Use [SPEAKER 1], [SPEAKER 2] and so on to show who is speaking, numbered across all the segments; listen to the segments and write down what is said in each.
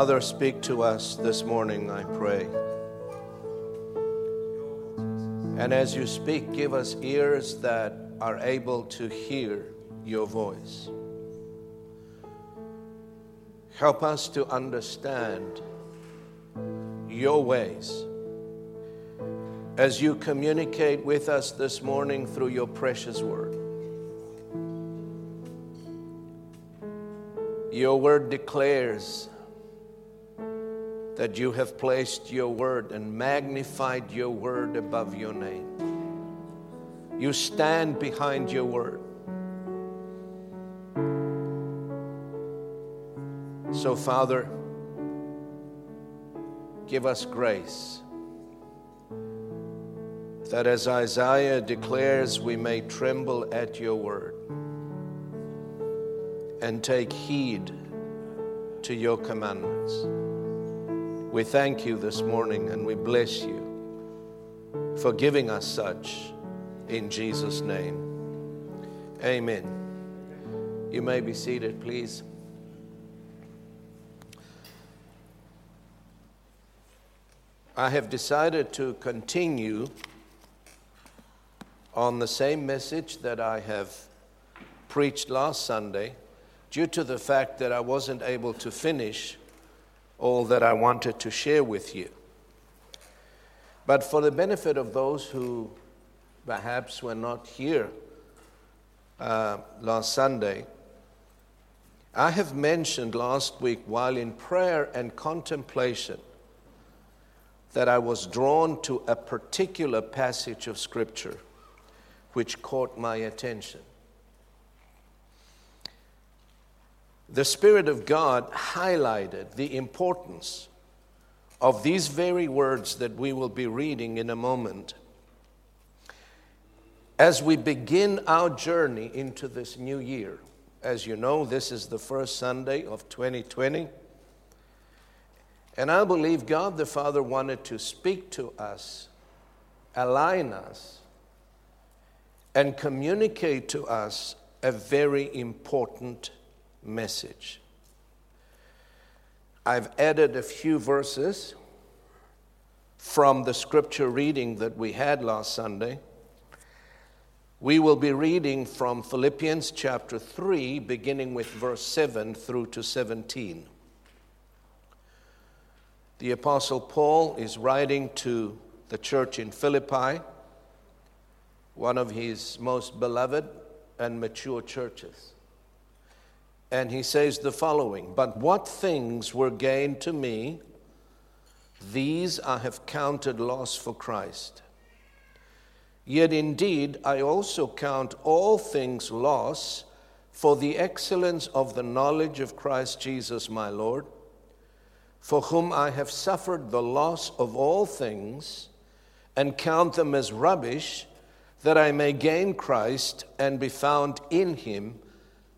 [SPEAKER 1] Father, speak to us this morning, I pray. And as you speak, give us ears that are able to hear your voice. Help us to understand your ways as you communicate with us this morning through your precious word. Your word declares that you have placed your word and magnified your word above your name. You stand behind your word. So, Father, give us grace that as Isaiah declares, we may tremble at your word and take heed to your commandments. We thank you this morning and we bless you for giving us such in Jesus' name. Amen. You may be seated, please. I have decided to continue on the same message that I have preached last Sunday due to the fact that I wasn't able to finish all that I wanted to share with you. But for the benefit of those who perhaps were not here uh, last Sunday, I have mentioned last week while in prayer and contemplation that I was drawn to a particular passage of Scripture which caught my attention. The Spirit of God highlighted the importance of these very words that we will be reading in a moment as we begin our journey into this new year. As you know, this is the first Sunday of 2020. And I believe God the Father wanted to speak to us, align us, and communicate to us a very important message. I've added a few verses from the scripture reading that we had last Sunday. We will be reading from Philippians chapter 3, beginning with verse 7 through to 17. The Apostle Paul is writing to the church in Philippi, one of his most beloved and mature churches. And he says the following But what things were gained to me, these I have counted loss for Christ. Yet indeed, I also count all things loss for the excellence of the knowledge of Christ Jesus my Lord, for whom I have suffered the loss of all things, and count them as rubbish, that I may gain Christ and be found in him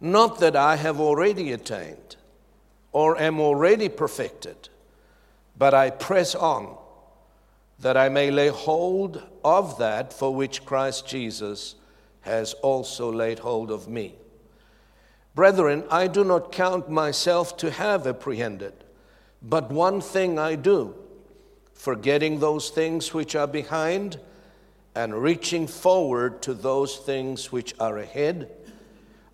[SPEAKER 1] Not that I have already attained or am already perfected, but I press on that I may lay hold of that for which Christ Jesus has also laid hold of me. Brethren, I do not count myself to have apprehended, but one thing I do, forgetting those things which are behind and reaching forward to those things which are ahead,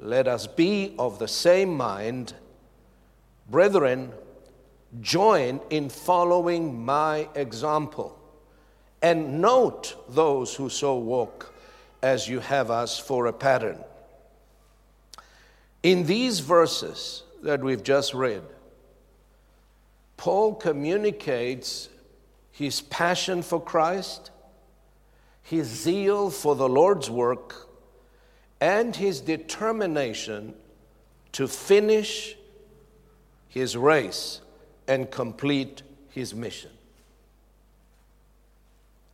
[SPEAKER 1] let us be of the same mind. Brethren, join in following my example, and note those who so walk as you have us for a pattern. In these verses that we've just read, Paul communicates his passion for Christ, his zeal for the Lord's work, and his determination to finish his race and complete his mission.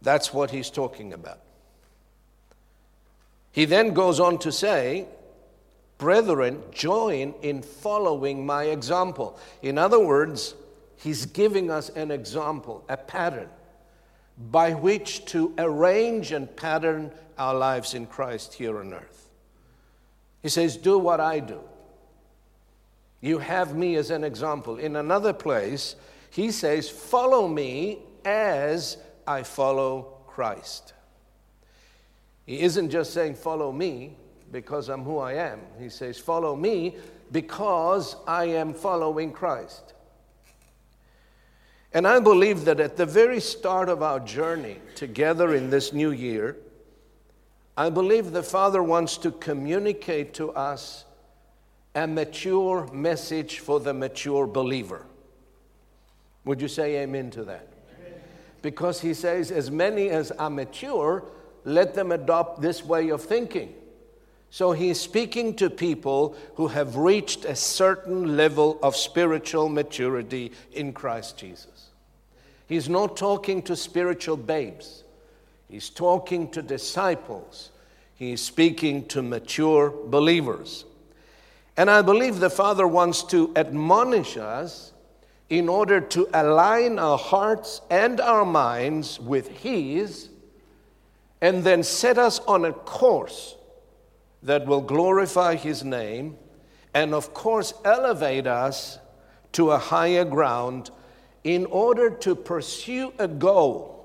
[SPEAKER 1] That's what he's talking about. He then goes on to say, Brethren, join in following my example. In other words, He's giving us an example, a pattern by which to arrange and pattern our lives in Christ here on earth. He says, Do what I do. You have me as an example. In another place, he says, Follow me as I follow Christ. He isn't just saying, Follow me because I'm who I am. He says, Follow me because I am following Christ. And I believe that at the very start of our journey together in this new year, I believe the Father wants to communicate to us a mature message for the mature believer. Would you say amen to that? Because he says, as many as are mature, let them adopt this way of thinking. So he's speaking to people who have reached a certain level of spiritual maturity in Christ Jesus. He's not talking to spiritual babes, he's talking to disciples, he's speaking to mature believers. And I believe the Father wants to admonish us in order to align our hearts and our minds with His, and then set us on a course that will glorify His name, and of course, elevate us to a higher ground in order to pursue a goal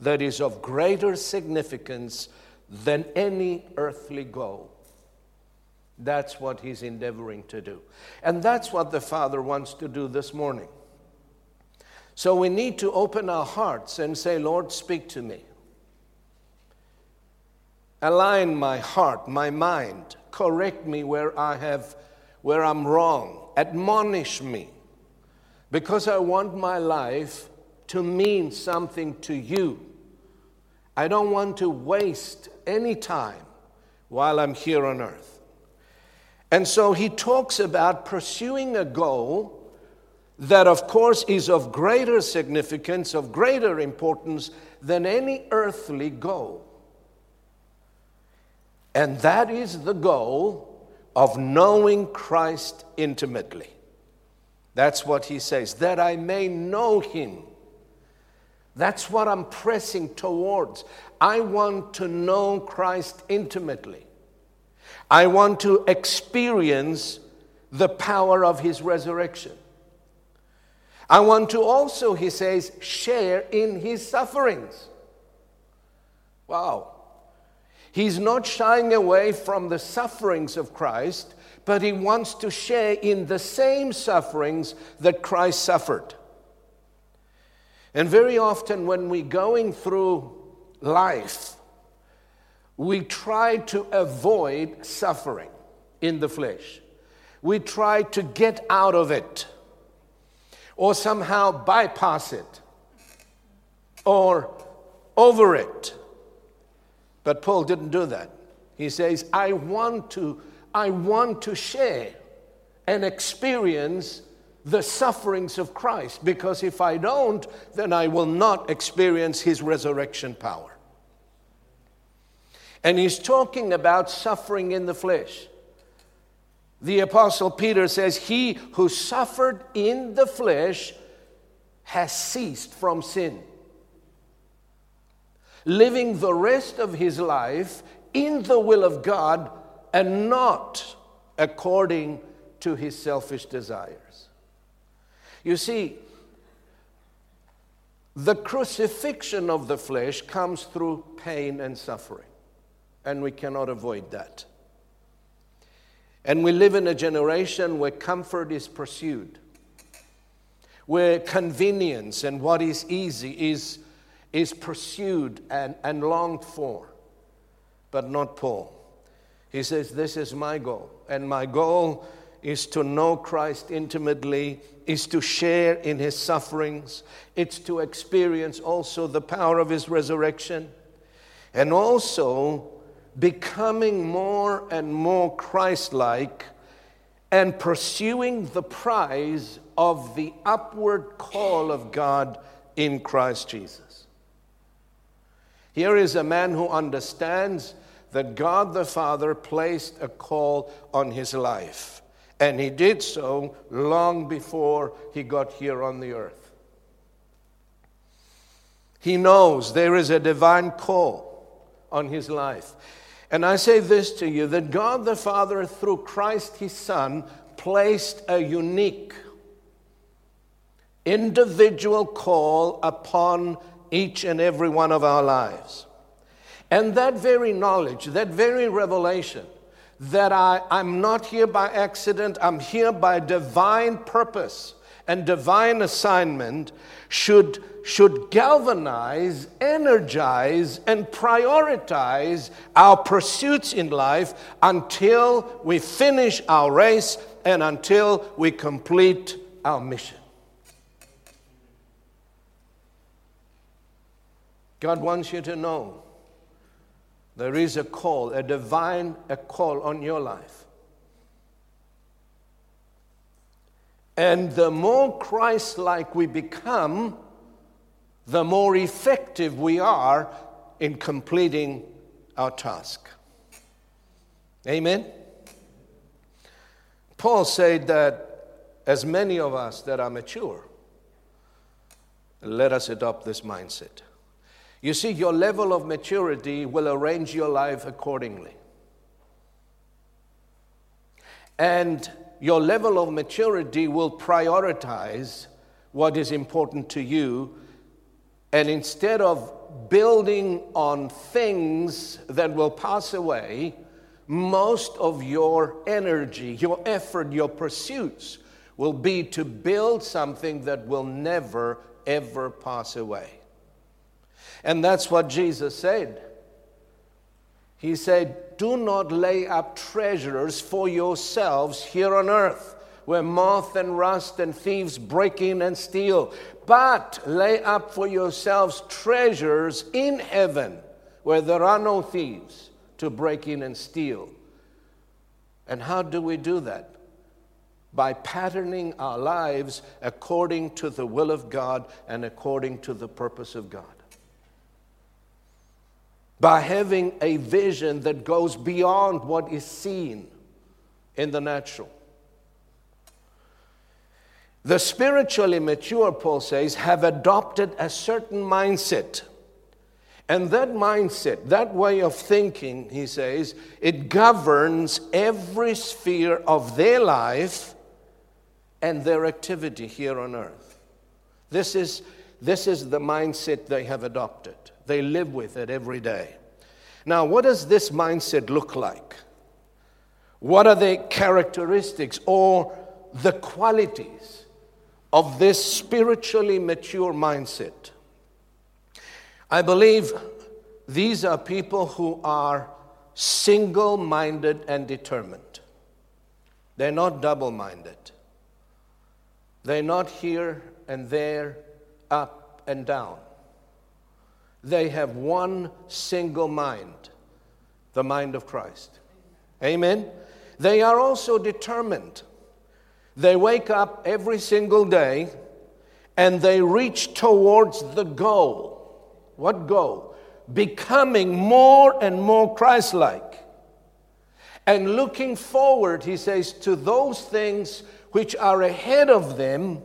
[SPEAKER 1] that is of greater significance than any earthly goal. That's what he's endeavoring to do. And that's what the Father wants to do this morning. So we need to open our hearts and say, Lord, speak to me. Align my heart, my mind, correct me where I have where I'm wrong, admonish me because I want my life to mean something to you. I don't want to waste any time while I'm here on earth. And so he talks about pursuing a goal that, of course, is of greater significance, of greater importance than any earthly goal. And that is the goal of knowing Christ intimately. That's what he says, that I may know him. That's what I'm pressing towards. I want to know Christ intimately. I want to experience the power of his resurrection. I want to also, he says, share in his sufferings. Wow. He's not shying away from the sufferings of Christ, but he wants to share in the same sufferings that Christ suffered. And very often, when we're going through life, we try to avoid suffering in the flesh. We try to get out of it or somehow bypass it or over it. But Paul didn't do that. He says, I want to I want to share and experience the sufferings of Christ because if I don't, then I will not experience his resurrection power. And he's talking about suffering in the flesh. The Apostle Peter says, He who suffered in the flesh has ceased from sin, living the rest of his life in the will of God and not according to his selfish desires. You see, the crucifixion of the flesh comes through pain and suffering, and we cannot avoid that. And we live in a generation where comfort is pursued, where convenience and what is easy is, is pursued and, and longed for, but not Paul. He says, This is my goal, and my goal is to know Christ intimately, is to share in his sufferings, it's to experience also the power of his resurrection, and also becoming more and more Christ like and pursuing the prize of the upward call of God in Christ Jesus. Here is a man who understands that God the Father placed a call on his life, and he did so long before he got here on the earth. He knows there is a divine call on his life. And I say this to you that God the Father, through Christ his Son, placed a unique, individual call upon each and every one of our lives. And that very knowledge, that very revelation, that I, I'm not here by accident, I'm here by divine purpose and divine assignment, should should galvanize, energize, and prioritize our pursuits in life until we finish our race and until we complete our mission. God wants you to know there is a call, a divine a call on your life. And the more Christ like we become, the more effective we are in completing our task. Amen? Paul said that as many of us that are mature, let us adopt this mindset. You see, your level of maturity will arrange your life accordingly. And your level of maturity will prioritize what is important to you and instead of building on things that will pass away, most of your energy, your effort, your pursuits will be to build something that will never, ever pass away. And that's what Jesus said. He said, Do not lay up treasures for yourselves here on earth where moth and rust and thieves break in and steal. But lay up for yourselves treasures in heaven where there are no thieves to break in and steal. And how do we do that? By patterning our lives according to the will of God and according to the purpose of God. By having a vision that goes beyond what is seen in the natural. The spiritually mature, Paul says, have adopted a certain mindset. And that mindset, that way of thinking, he says, it governs every sphere of their life and their activity here on earth. This is, this is the mindset they have adopted. They live with it every day. Now, what does this mindset look like? What are the characteristics or the qualities of this spiritually mature mindset. I believe these are people who are single minded and determined. They're not double minded. They're not here and there, up and down. They have one single mind the mind of Christ. Amen. They are also determined. They wake up every single day and they reach towards the goal. What goal? becoming more and more Christ like. And looking forward, he says, to those things which are ahead of them,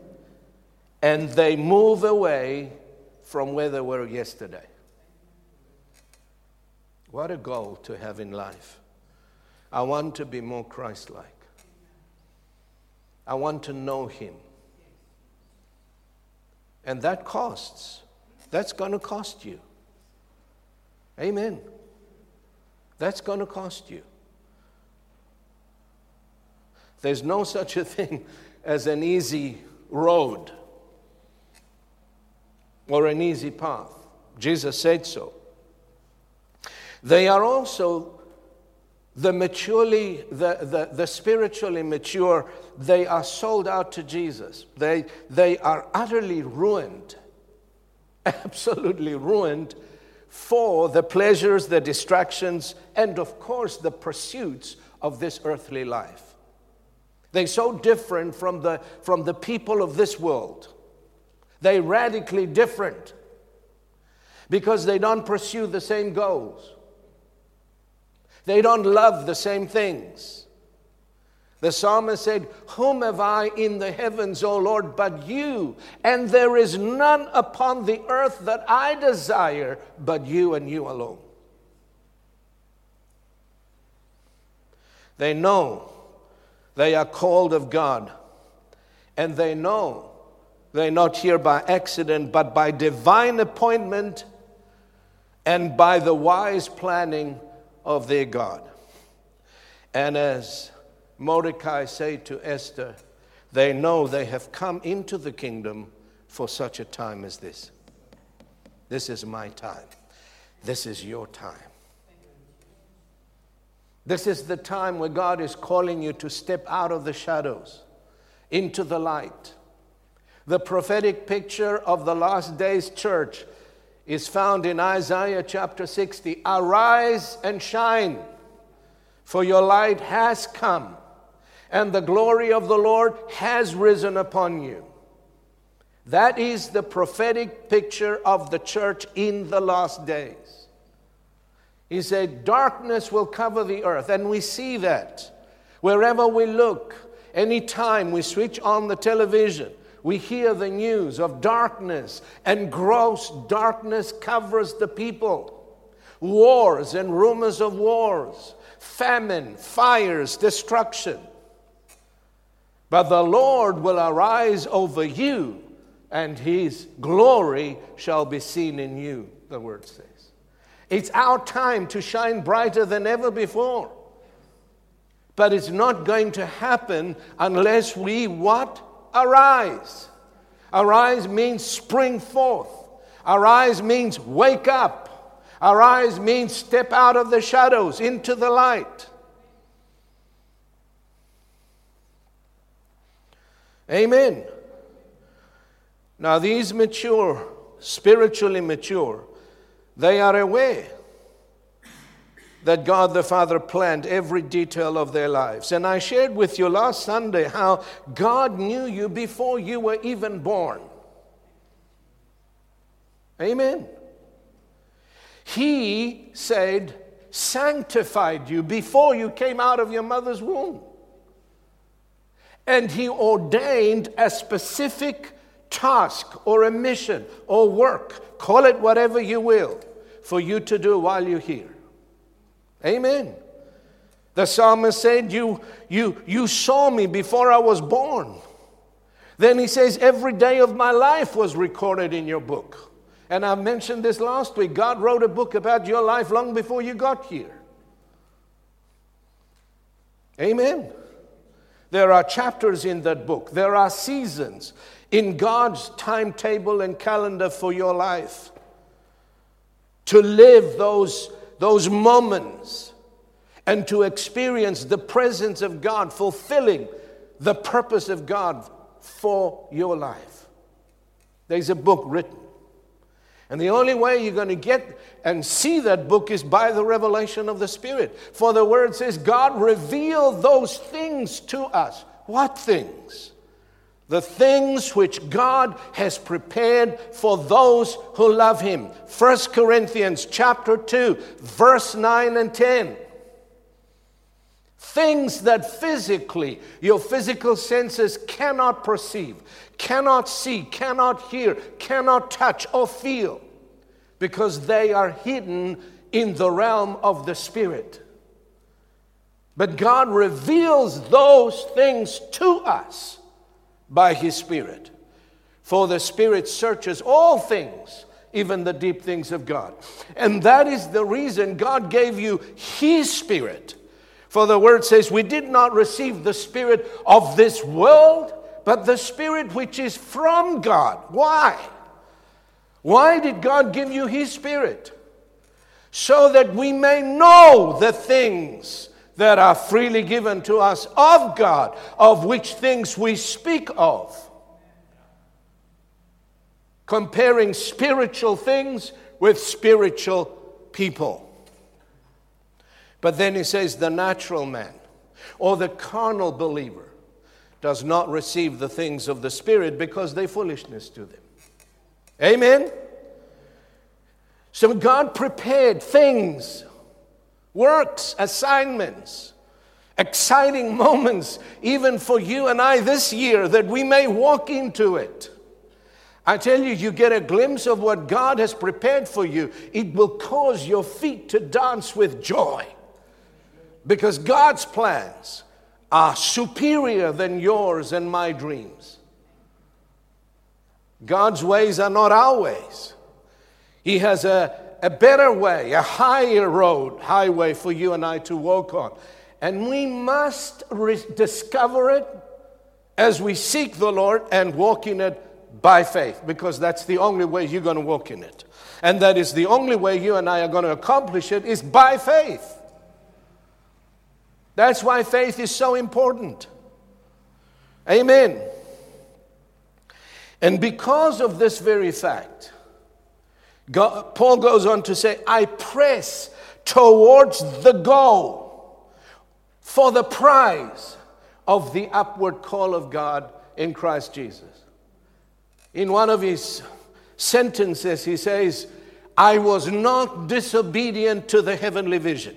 [SPEAKER 1] and they move away from where they were yesterday. What a goal to have in life. I want to be more Christ like. I want to know Him. And that costs. That's going to cost you. Amen. That's going to cost you. There's no such a thing as an easy road or an easy path. Jesus said so. They are also the maturely, the, the, the spiritually mature, they are sold out to Jesus. They, they are utterly ruined, absolutely ruined for the pleasures, the distractions, and of course the pursuits of this earthly life. They're so different from the, from the people of this world. They're radically different because they don't pursue the same goals. They don't love the same things. The psalmist said, Whom have I in the heavens, O Lord, but you? And there is none upon the earth that I desire but you and you alone. They know they are called of God, and they know they're not here by accident, but by divine appointment and by the wise planning of their God. And as Mordecai said to Esther, they know they have come into the kingdom for such a time as this. This is my time. This is your time. This is the time where God is calling you to step out of the shadows into the light. The prophetic picture of the last days church is found in Isaiah chapter 60. Arise and shine, for your light has come, and the glory of the Lord has risen upon you. That is the prophetic picture of the church in the last days. He said, Darkness will cover the earth, and we see that wherever we look, anytime we switch on the television we hear the news of darkness, and gross darkness covers the people. Wars and rumors of wars, famine, fires, destruction. But the Lord will arise over you, and his glory shall be seen in you, the word says. It's our time to shine brighter than ever before. But it's not going to happen unless we what? Arise. Arise means spring forth. Arise means wake up. Arise means step out of the shadows into the light. Amen. Now, these mature, spiritually mature, they are aware that God the Father planned every detail of their lives. And I shared with you last Sunday how God knew you before you were even born. Amen. He said, sanctified you before you came out of your mother's womb. And He ordained a specific task or a mission or work, call it whatever you will, for you to do while you're here. Amen. The psalmist said, you, you, you saw me before I was born. Then he says, Every day of my life was recorded in your book. And I mentioned this last week. God wrote a book about your life long before you got here. Amen. There are chapters in that book, there are seasons in God's timetable and calendar for your life. To live those those moments and to experience the presence of God, fulfilling the purpose of God for your life. There's a book written. And the only way you're going to get and see that book is by the revelation of the Spirit. For the word says, God revealed those things to us. What things? The things which God has prepared for those who love him. 1 Corinthians chapter 2 verse 9 and 10. Things that physically your physical senses cannot perceive, cannot see, cannot hear, cannot touch or feel because they are hidden in the realm of the spirit. But God reveals those things to us by His Spirit. For the Spirit searches all things, even the deep things of God. And that is the reason God gave you His Spirit. For the Word says, We did not receive the Spirit of this world, but the Spirit which is from God. Why? Why did God give you His Spirit? So that we may know the things that are freely given to us of God, of which things we speak of. Comparing spiritual things with spiritual people. But then he says, the natural man or the carnal believer does not receive the things of the Spirit because they foolishness to them. Amen? So God prepared things works, assignments, exciting moments, even for you and I this year, that we may walk into it. I tell you, you get a glimpse of what God has prepared for you, it will cause your feet to dance with joy. Because God's plans are superior than yours and my dreams. God's ways are not our ways. He has a a better way, a higher road, highway for you and I to walk on. And we must re- discover it as we seek the Lord and walk in it by faith, because that's the only way you're going to walk in it. And that is the only way you and I are going to accomplish it is by faith. That's why faith is so important. Amen. And because of this very fact, Paul goes on to say, I press towards the goal for the prize of the upward call of God in Christ Jesus. In one of his sentences, he says, I was not disobedient to the heavenly vision.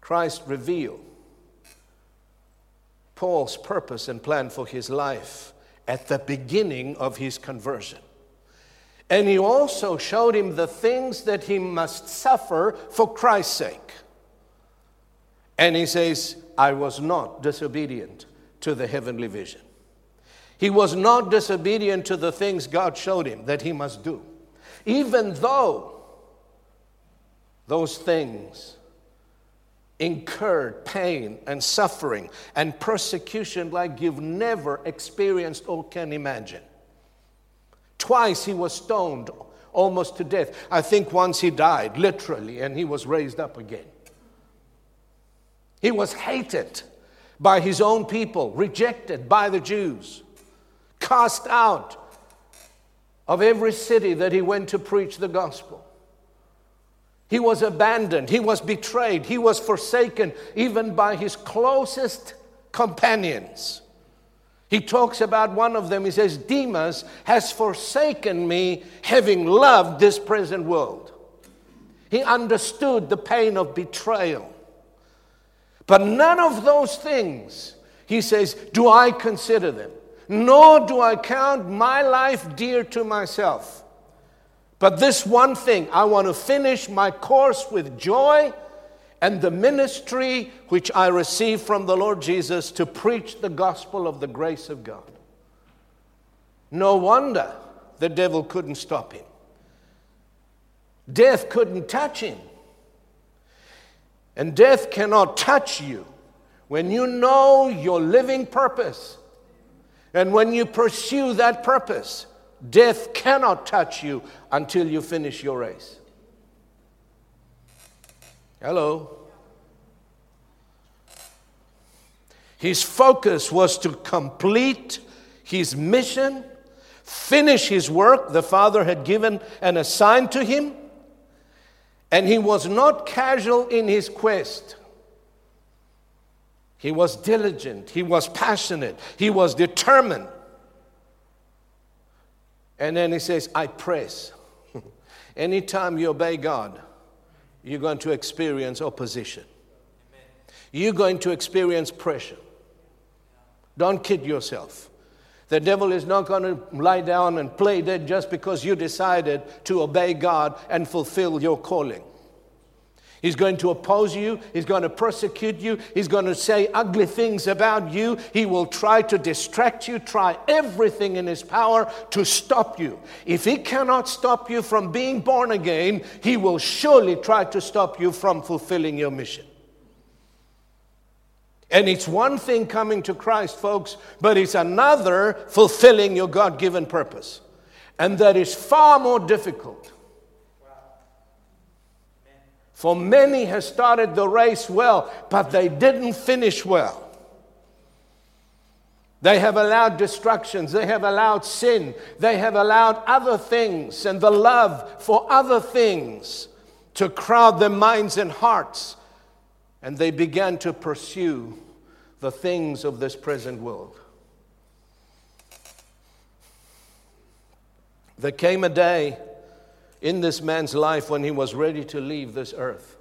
[SPEAKER 1] Christ revealed Paul's purpose and plan for his life at the beginning of his conversion. And he also showed him the things that he must suffer for Christ's sake. And he says, I was not disobedient to the heavenly vision. He was not disobedient to the things God showed him that he must do, even though those things incurred pain and suffering and persecution like you've never experienced or can imagine. Twice he was stoned almost to death. I think once he died, literally, and he was raised up again. He was hated by his own people, rejected by the Jews, cast out of every city that he went to preach the gospel. He was abandoned, he was betrayed, he was forsaken even by his closest companions. He talks about one of them, he says, Demas has forsaken me, having loved this present world. He understood the pain of betrayal. But none of those things, he says, do I consider them, nor do I count my life dear to myself but this one thing, I want to finish my course with joy and the ministry which I received from the Lord Jesus to preach the gospel of the grace of God. No wonder the devil couldn't stop him. Death couldn't touch him. And death cannot touch you when you know your living purpose and when you pursue that purpose. Death cannot touch you until you finish your race. Hello. His focus was to complete his mission, finish his work the Father had given and assigned to him, and he was not casual in his quest. He was diligent. He was passionate. He was determined. And then he says, I press. Anytime you obey God, you're going to experience opposition. You're going to experience pressure. Don't kid yourself. The devil is not going to lie down and play dead just because you decided to obey God and fulfill your calling. He's going to oppose you. He's going to persecute you. He's going to say ugly things about you. He will try to distract you, try everything in his power to stop you. If he cannot stop you from being born again, he will surely try to stop you from fulfilling your mission. And it's one thing coming to Christ, folks, but it's another fulfilling your God given purpose. And that is far more difficult. For many have started the race well, but they didn't finish well. They have allowed destructions, they have allowed sin, they have allowed other things and the love for other things to crowd their minds and hearts. And they began to pursue the things of this present world. There came a day in this man's life when he was ready to leave this earth.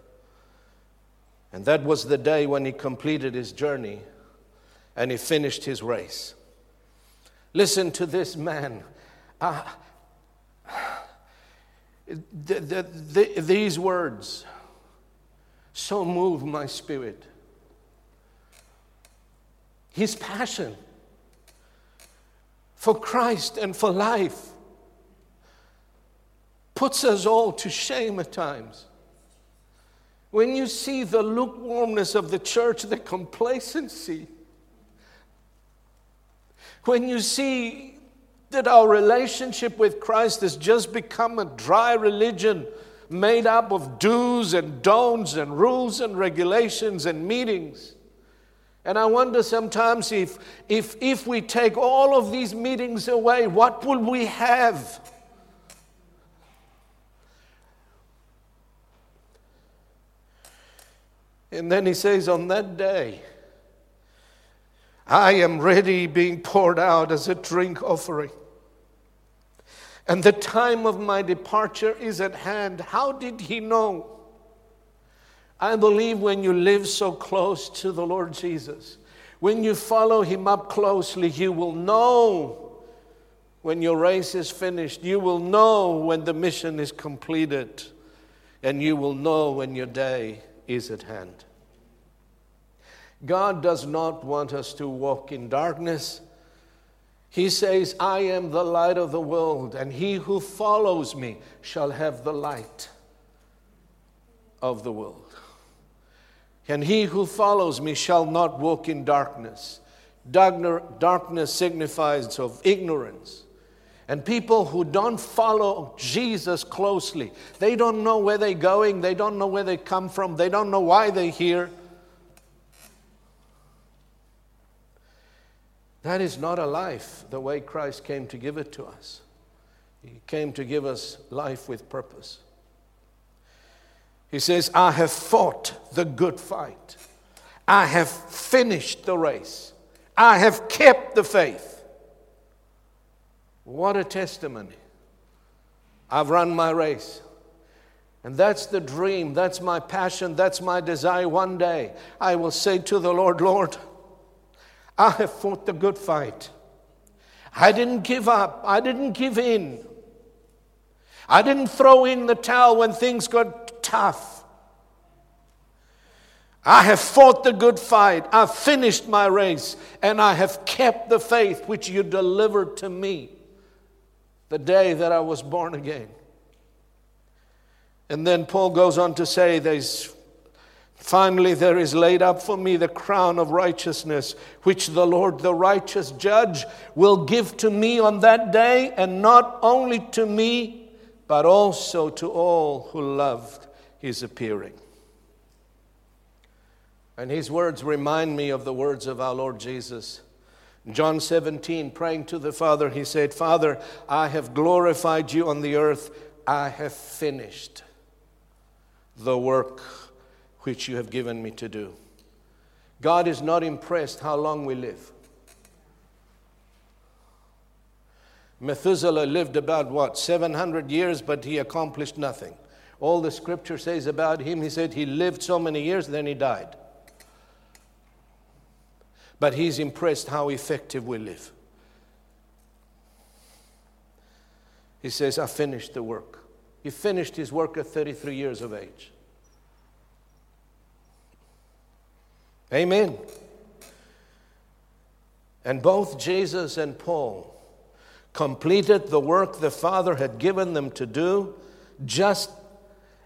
[SPEAKER 1] And that was the day when he completed his journey and he finished his race. Listen to this man. Uh, the, the, the, these words so move my spirit. His passion for Christ and for life puts us all to shame at times. When you see the lukewarmness of the church, the complacency, when you see that our relationship with Christ has just become a dry religion made up of do's and don'ts and rules and regulations and meetings. And I wonder sometimes if, if, if we take all of these meetings away, what will we have? And then he says, On that day, I am ready being poured out as a drink offering. And the time of my departure is at hand. How did he know? I believe when you live so close to the Lord Jesus, when you follow him up closely, you will know when your race is finished. You will know when the mission is completed. And you will know when your day is at hand. God does not want us to walk in darkness. He says, I am the light of the world, and he who follows me shall have the light of the world. And he who follows me shall not walk in darkness. Darkness signifies of ignorance. And people who don't follow Jesus closely, they don't know where they're going, they don't know where they come from, they don't know why they're here. That is not a life the way Christ came to give it to us. He came to give us life with purpose. He says, I have fought the good fight. I have finished the race. I have kept the faith. What a testimony. I've run my race. And that's the dream, that's my passion, that's my desire. One day I will say to the Lord, Lord, I have fought the good fight. I didn't give up, I didn't give in. I didn't throw in the towel when things got tough. I have fought the good fight. I've finished my race, and I have kept the faith which you delivered to me the day that I was born again. And then Paul goes on to say, There's finally there is laid up for me the crown of righteousness, which the Lord, the righteous judge, will give to me on that day, and not only to me, but also to all who loved his appearing. And his words remind me of the words of our Lord Jesus John 17, praying to the Father, he said, Father, I have glorified you on the earth. I have finished the work which you have given me to do. God is not impressed how long we live. Methuselah lived about what, 700 years, but he accomplished nothing. All the scripture says about him, he said he lived so many years, then he died. But he's impressed how effective we live. He says, I finished the work. He finished his work at 33 years of age. Amen. And both Jesus and Paul completed the work the Father had given them to do, just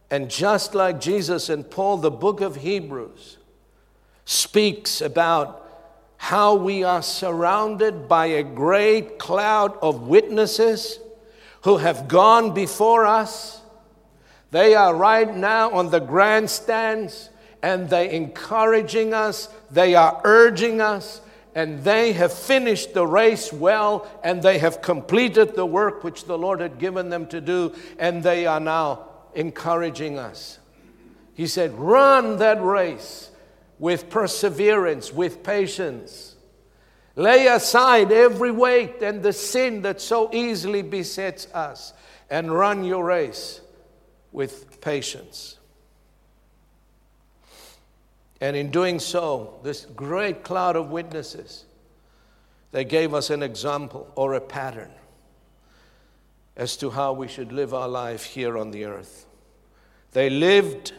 [SPEAKER 1] and just like Jesus and Paul, the book of Hebrews speaks about how we are surrounded by a great cloud of witnesses who have gone before us. They are right now on the grandstands and they're encouraging us, they are urging us, and they have finished the race well, and they have completed the work which the Lord had given them to do, and they are now encouraging us. He said, Run that race with perseverance, with patience. Lay aside every weight and the sin that so easily besets us, and run your race with patience. And in doing so, this great cloud of witnesses, they gave us an example or a pattern as to how we should live our life here on the earth. They lived,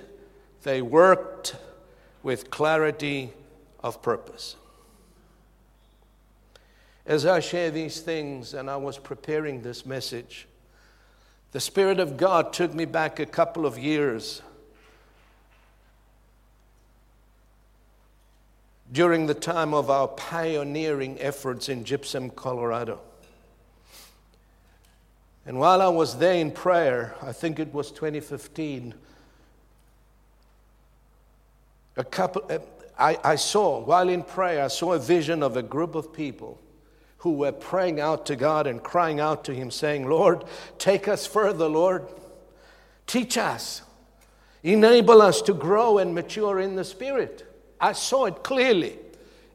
[SPEAKER 1] they worked with clarity of purpose. As I share these things and I was preparing this message, the Spirit of God took me back a couple of years during the time of our pioneering efforts in Gypsum, Colorado. And while I was there in prayer, I think it was 2015, a couple, uh, I, I saw, while in prayer, I saw a vision of a group of people who were praying out to God and crying out to Him, saying, Lord, take us further, Lord. Teach us. Enable us to grow and mature in the Spirit. I saw it clearly,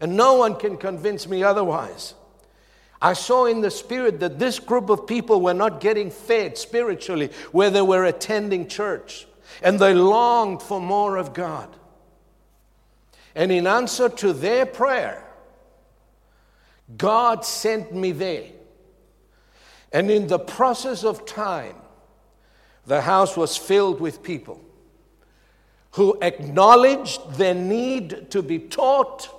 [SPEAKER 1] and no one can convince me otherwise. I saw in the spirit that this group of people were not getting fed spiritually where they were attending church, and they longed for more of God. And in answer to their prayer, God sent me there. And in the process of time, the house was filled with people who acknowledged their need to be taught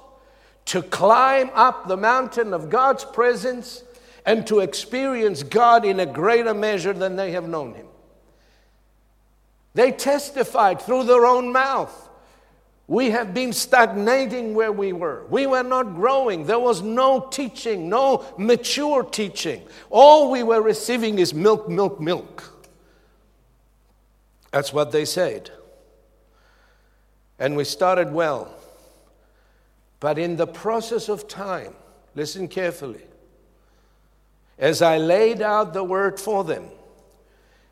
[SPEAKER 1] to climb up the mountain of God's presence and to experience God in a greater measure than they have known Him. They testified through their own mouth. We have been stagnating where we were. We were not growing. There was no teaching, no mature teaching. All we were receiving is milk, milk, milk. That's what they said. And we started well. But in the process of time, listen carefully, as I laid out the word for them,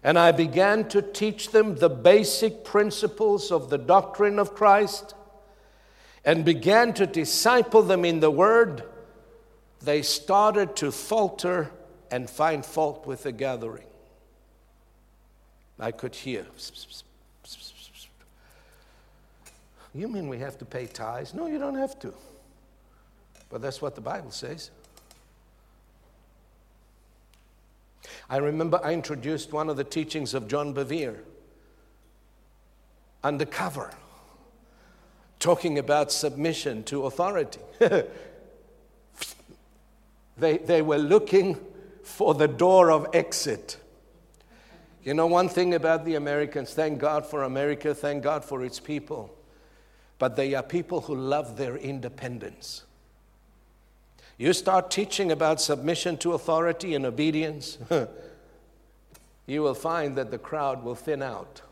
[SPEAKER 1] and I began to teach them the basic principles of the doctrine of Christ, and began to disciple them in the word, they started to falter and find fault with the gathering. I could hear. You mean we have to pay tithes? No, you don't have to. But that's what the Bible says. I remember I introduced one of the teachings of John Bevere, undercover, talking about submission to authority. they, they were looking for the door of exit. You know, one thing about the Americans, thank God for America, thank God for its people but they are people who love their independence. You start teaching about submission to authority and obedience, you will find that the crowd will thin out.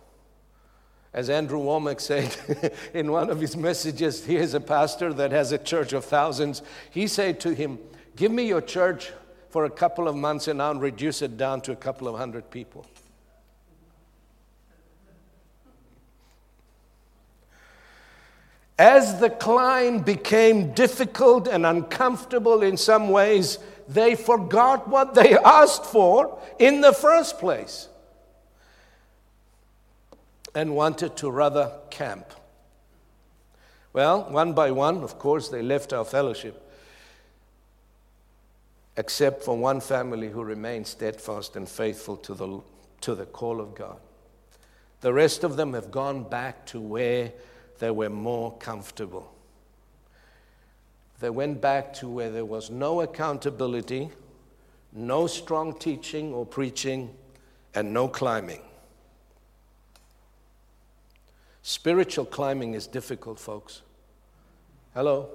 [SPEAKER 1] As Andrew Wommack said in one of his messages, he is a pastor that has a church of thousands. He said to him, Give me your church for a couple of months and I'll reduce it down to a couple of hundred people. As the climb became difficult and uncomfortable in some ways, they forgot what they asked for in the first place and wanted to rather camp. Well, one by one, of course, they left our fellowship, except for one family who remained steadfast and faithful to the, to the call of God. The rest of them have gone back to where they were more comfortable. They went back to where there was no accountability, no strong teaching or preaching, and no climbing. Spiritual climbing is difficult, folks. Hello?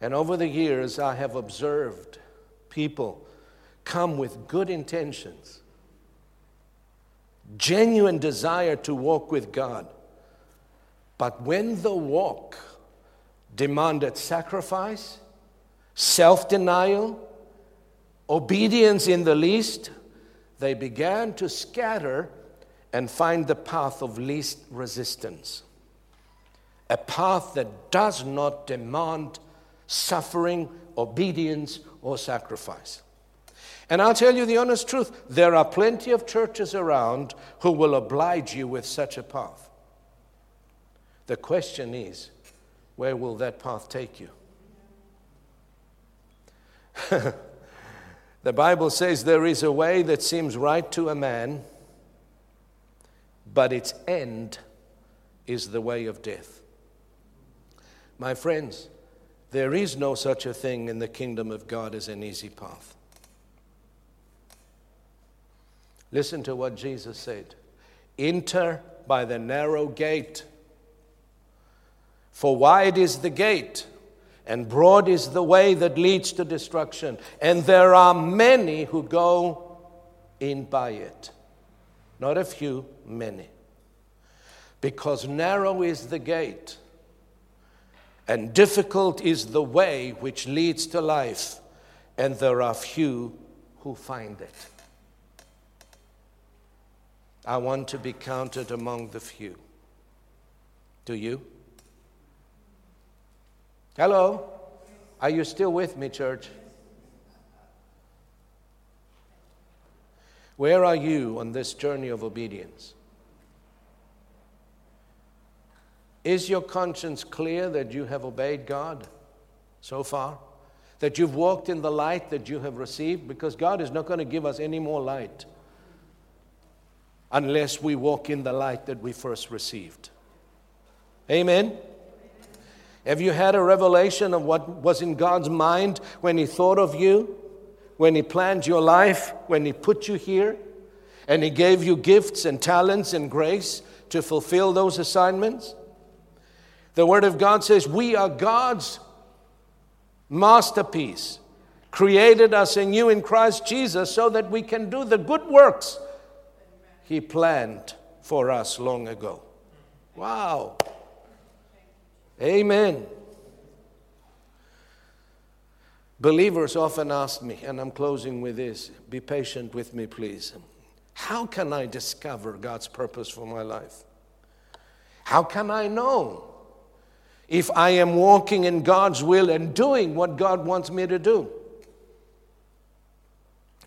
[SPEAKER 1] And over the years, I have observed people come with good intentions, genuine desire to walk with God. But when the walk demanded sacrifice, self denial, obedience in the least, they began to scatter and find the path of least resistance. A path that does not demand suffering, obedience, or sacrifice. And I'll tell you the honest truth there are plenty of churches around who will oblige you with such a path. The question is, where will that path take you? the Bible says there is a way that seems right to a man, but its end is the way of death. My friends, there is no such a thing in the kingdom of God as an easy path. Listen to what Jesus said Enter by the narrow gate. For wide is the gate, and broad is the way that leads to destruction, and there are many who go in by it. Not a few, many. Because narrow is the gate, and difficult is the way which leads to life, and there are few who find it. I want to be counted among the few. Do you? Hello? Are you still with me, church? Where are you on this journey of obedience? Is your conscience clear that you have obeyed God so far? That you've walked in the light that you have received? Because God is not going to give us any more light unless we walk in the light that we first received. Amen? Have you had a revelation of what was in God's mind when He thought of you, when He planned your life, when He put you here, and He gave you gifts and talents and grace to fulfill those assignments? The Word of God says, We are God's masterpiece, created us anew in Christ Jesus so that we can do the good works he planned for us long ago. Wow. Amen. Believers often ask me, and I'm closing with this be patient with me, please. How can I discover God's purpose for my life? How can I know if I am walking in God's will and doing what God wants me to do?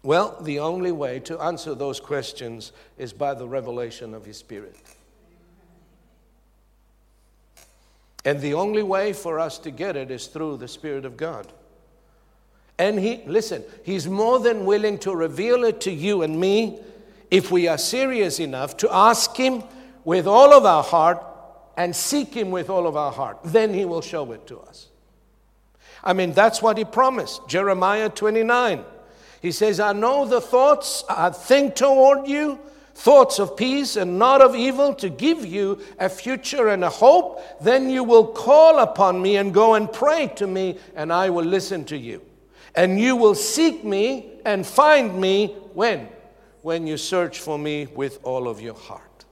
[SPEAKER 1] Well, the only way to answer those questions is by the revelation of His Spirit. And the only way for us to get it is through the Spirit of God. And He, listen, He's more than willing to reveal it to you and me if we are serious enough to ask Him with all of our heart and seek Him with all of our heart. Then He will show it to us. I mean, that's what He promised. Jeremiah 29. He says, I know the thoughts I think toward you, thoughts of peace and not of evil, to give you a future and a hope. Then you will call upon me and go and pray to me, and I will listen to you. And you will seek me and find me when? When you search for me with all of your heart.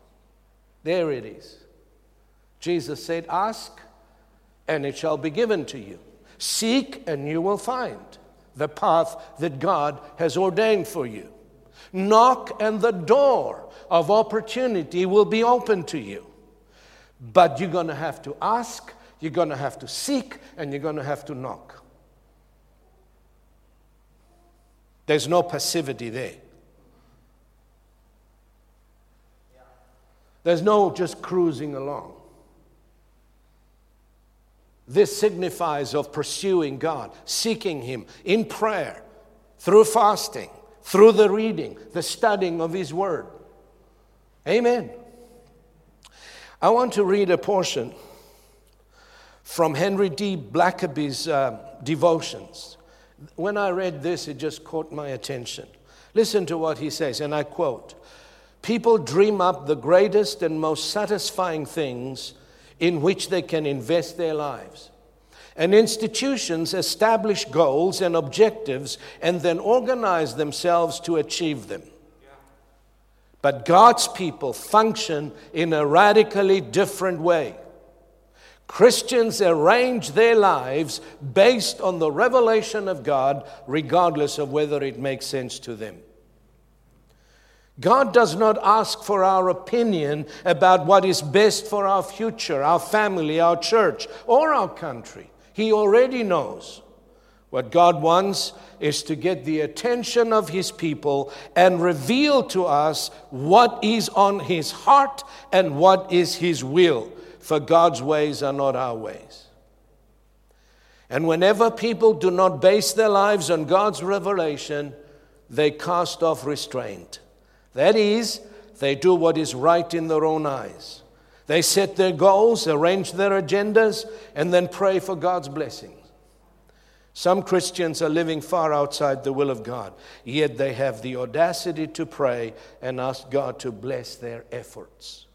[SPEAKER 1] There it is. Jesus said, Ask, and it shall be given to you. Seek, and you will find the path that God has ordained for you. Knock, and the door of opportunity will be open to you. But you're going to have to ask, you're going to have to seek, and you're going to have to knock. There's no passivity there. There's no just cruising along. This signifies of pursuing God, seeking Him in prayer, through fasting, through the reading, the studying of His Word. Amen. I want to read a portion from Henry T. Blackaby's uh, devotions. When I read this, it just caught my attention. Listen to what he says, and I quote People dream up the greatest and most satisfying things in which they can invest their lives. And institutions establish goals and objectives and then organize themselves to achieve them. But God's people function in a radically different way. Christians arrange their lives based on the revelation of God, regardless of whether it makes sense to them. God does not ask for our opinion about what is best for our future, our family, our church, or our country. He already knows. What God wants is to get the attention of His people and reveal to us what is on His heart and what is His will, for God's ways are not our ways. And whenever people do not base their lives on God's revelation, they cast off restraint. That is, they do what is right in their own eyes. They set their goals, arrange their agendas, and then pray for God's blessings. Some Christians are living far outside the will of God, yet they have the audacity to pray and ask God to bless their efforts.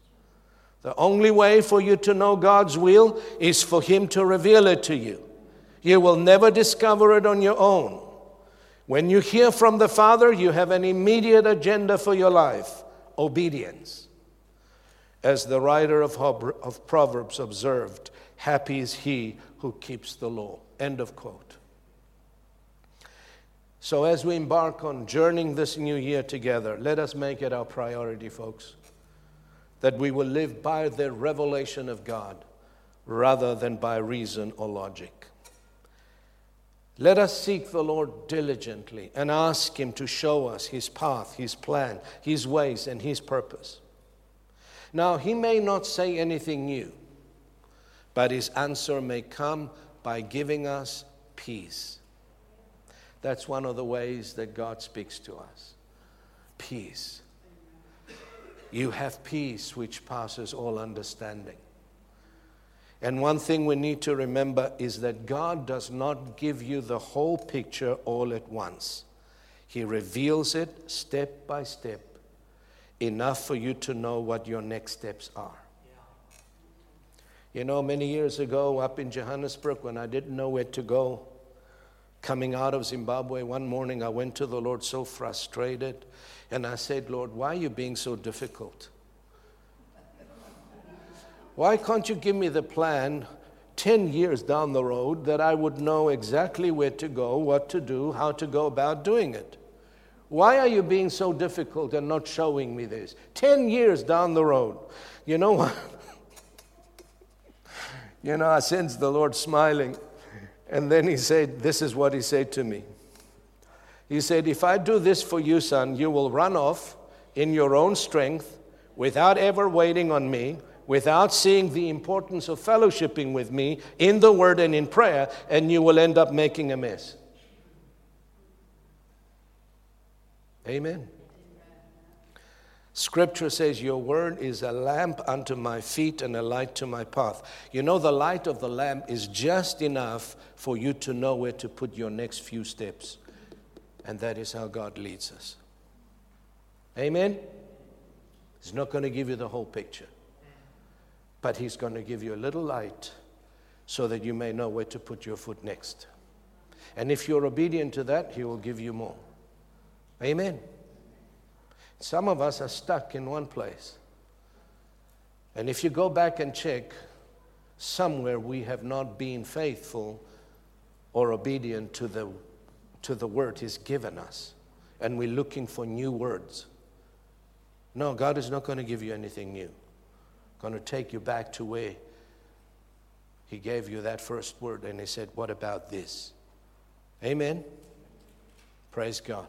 [SPEAKER 1] The only way for you to know God's will is for Him to reveal it to you. You will never discover it on your own. When you hear from the Father, you have an immediate agenda for your life obedience. As the writer of, Proverbs observed, happy is he who keeps the law. End of quote. So, as we embark on journeying this new year together, let us make it our priority, folks, that we will live by the revelation of God rather than by reason or logic. Let us seek the Lord diligently and ask Him to show us His path, His plan, His ways, and His purpose. Now, He may not say anything new, but His answer may come by giving us peace. That's one of the ways that God speaks to us peace. You have peace which passes all understanding. And one thing we need to remember is that God does not give you the whole picture all at once. He reveals it step by step, enough for you to know what your next steps are. You know, many years ago up in Johannesburg, when I didn't know where to go, coming out of Zimbabwe, one morning I went to the Lord so frustrated, and I said, Lord, why are you being so difficult? Why can't you give me the plan 10 years down the road that I would know exactly where to go, what to do, how to go about doing it? Why are you being so difficult and not showing me this? 10 years down the road. You know what? you know, I sensed the Lord smiling. And then he said, This is what he said to me. He said, If I do this for you, son, you will run off in your own strength without ever waiting on me without seeing the importance of fellowshipping with me in the Word and in prayer, and you will end up making a mess. Amen. Scripture says, Your word is a lamp unto my feet and a light to my path. You know, the light of the lamp is just enough for you to know where to put your next few steps. And that is how God leads us. Amen? He's not going to give you the whole picture but He's going to give you a little light so that you may know where to put your foot next. And if you're obedient to that, He will give you more. Amen. Some of us are stuck in one place. And if you go back and check, somewhere we have not been faithful or obedient to the, to the word He's given us. And we're looking for new words. No, God is not going to give you anything new. Going to take you back to where He gave you that first word and He said, What about this? Amen. Praise God.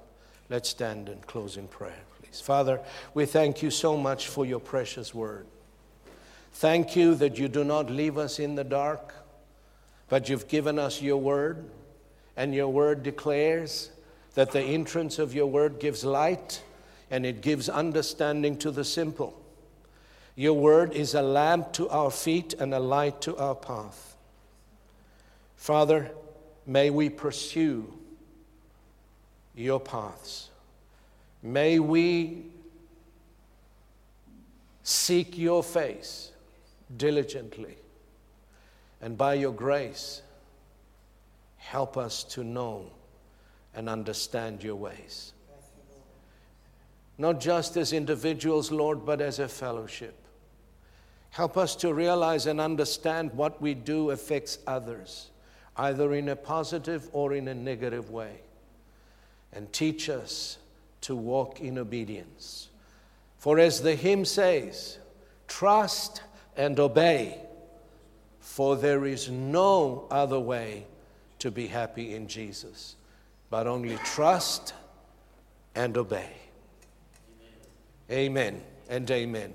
[SPEAKER 1] Let's stand and close in prayer, please. Father, we thank you so much for your precious word. Thank you that you do not leave us in the dark, but you've given us your word, and your word declares that the entrance of your word gives light and it gives understanding to the simple. Your word is a lamp to our feet and a light to our path. Father, may we pursue your paths. May we seek your face diligently. And by your grace, help us to know and understand your ways. Not just as individuals, Lord, but as a fellowship. Help us to realize and understand what we do affects others, either in a positive or in a negative way. And teach us to walk in obedience. For as the hymn says, trust and obey, for there is no other way to be happy in Jesus, but only trust and obey. Amen and amen.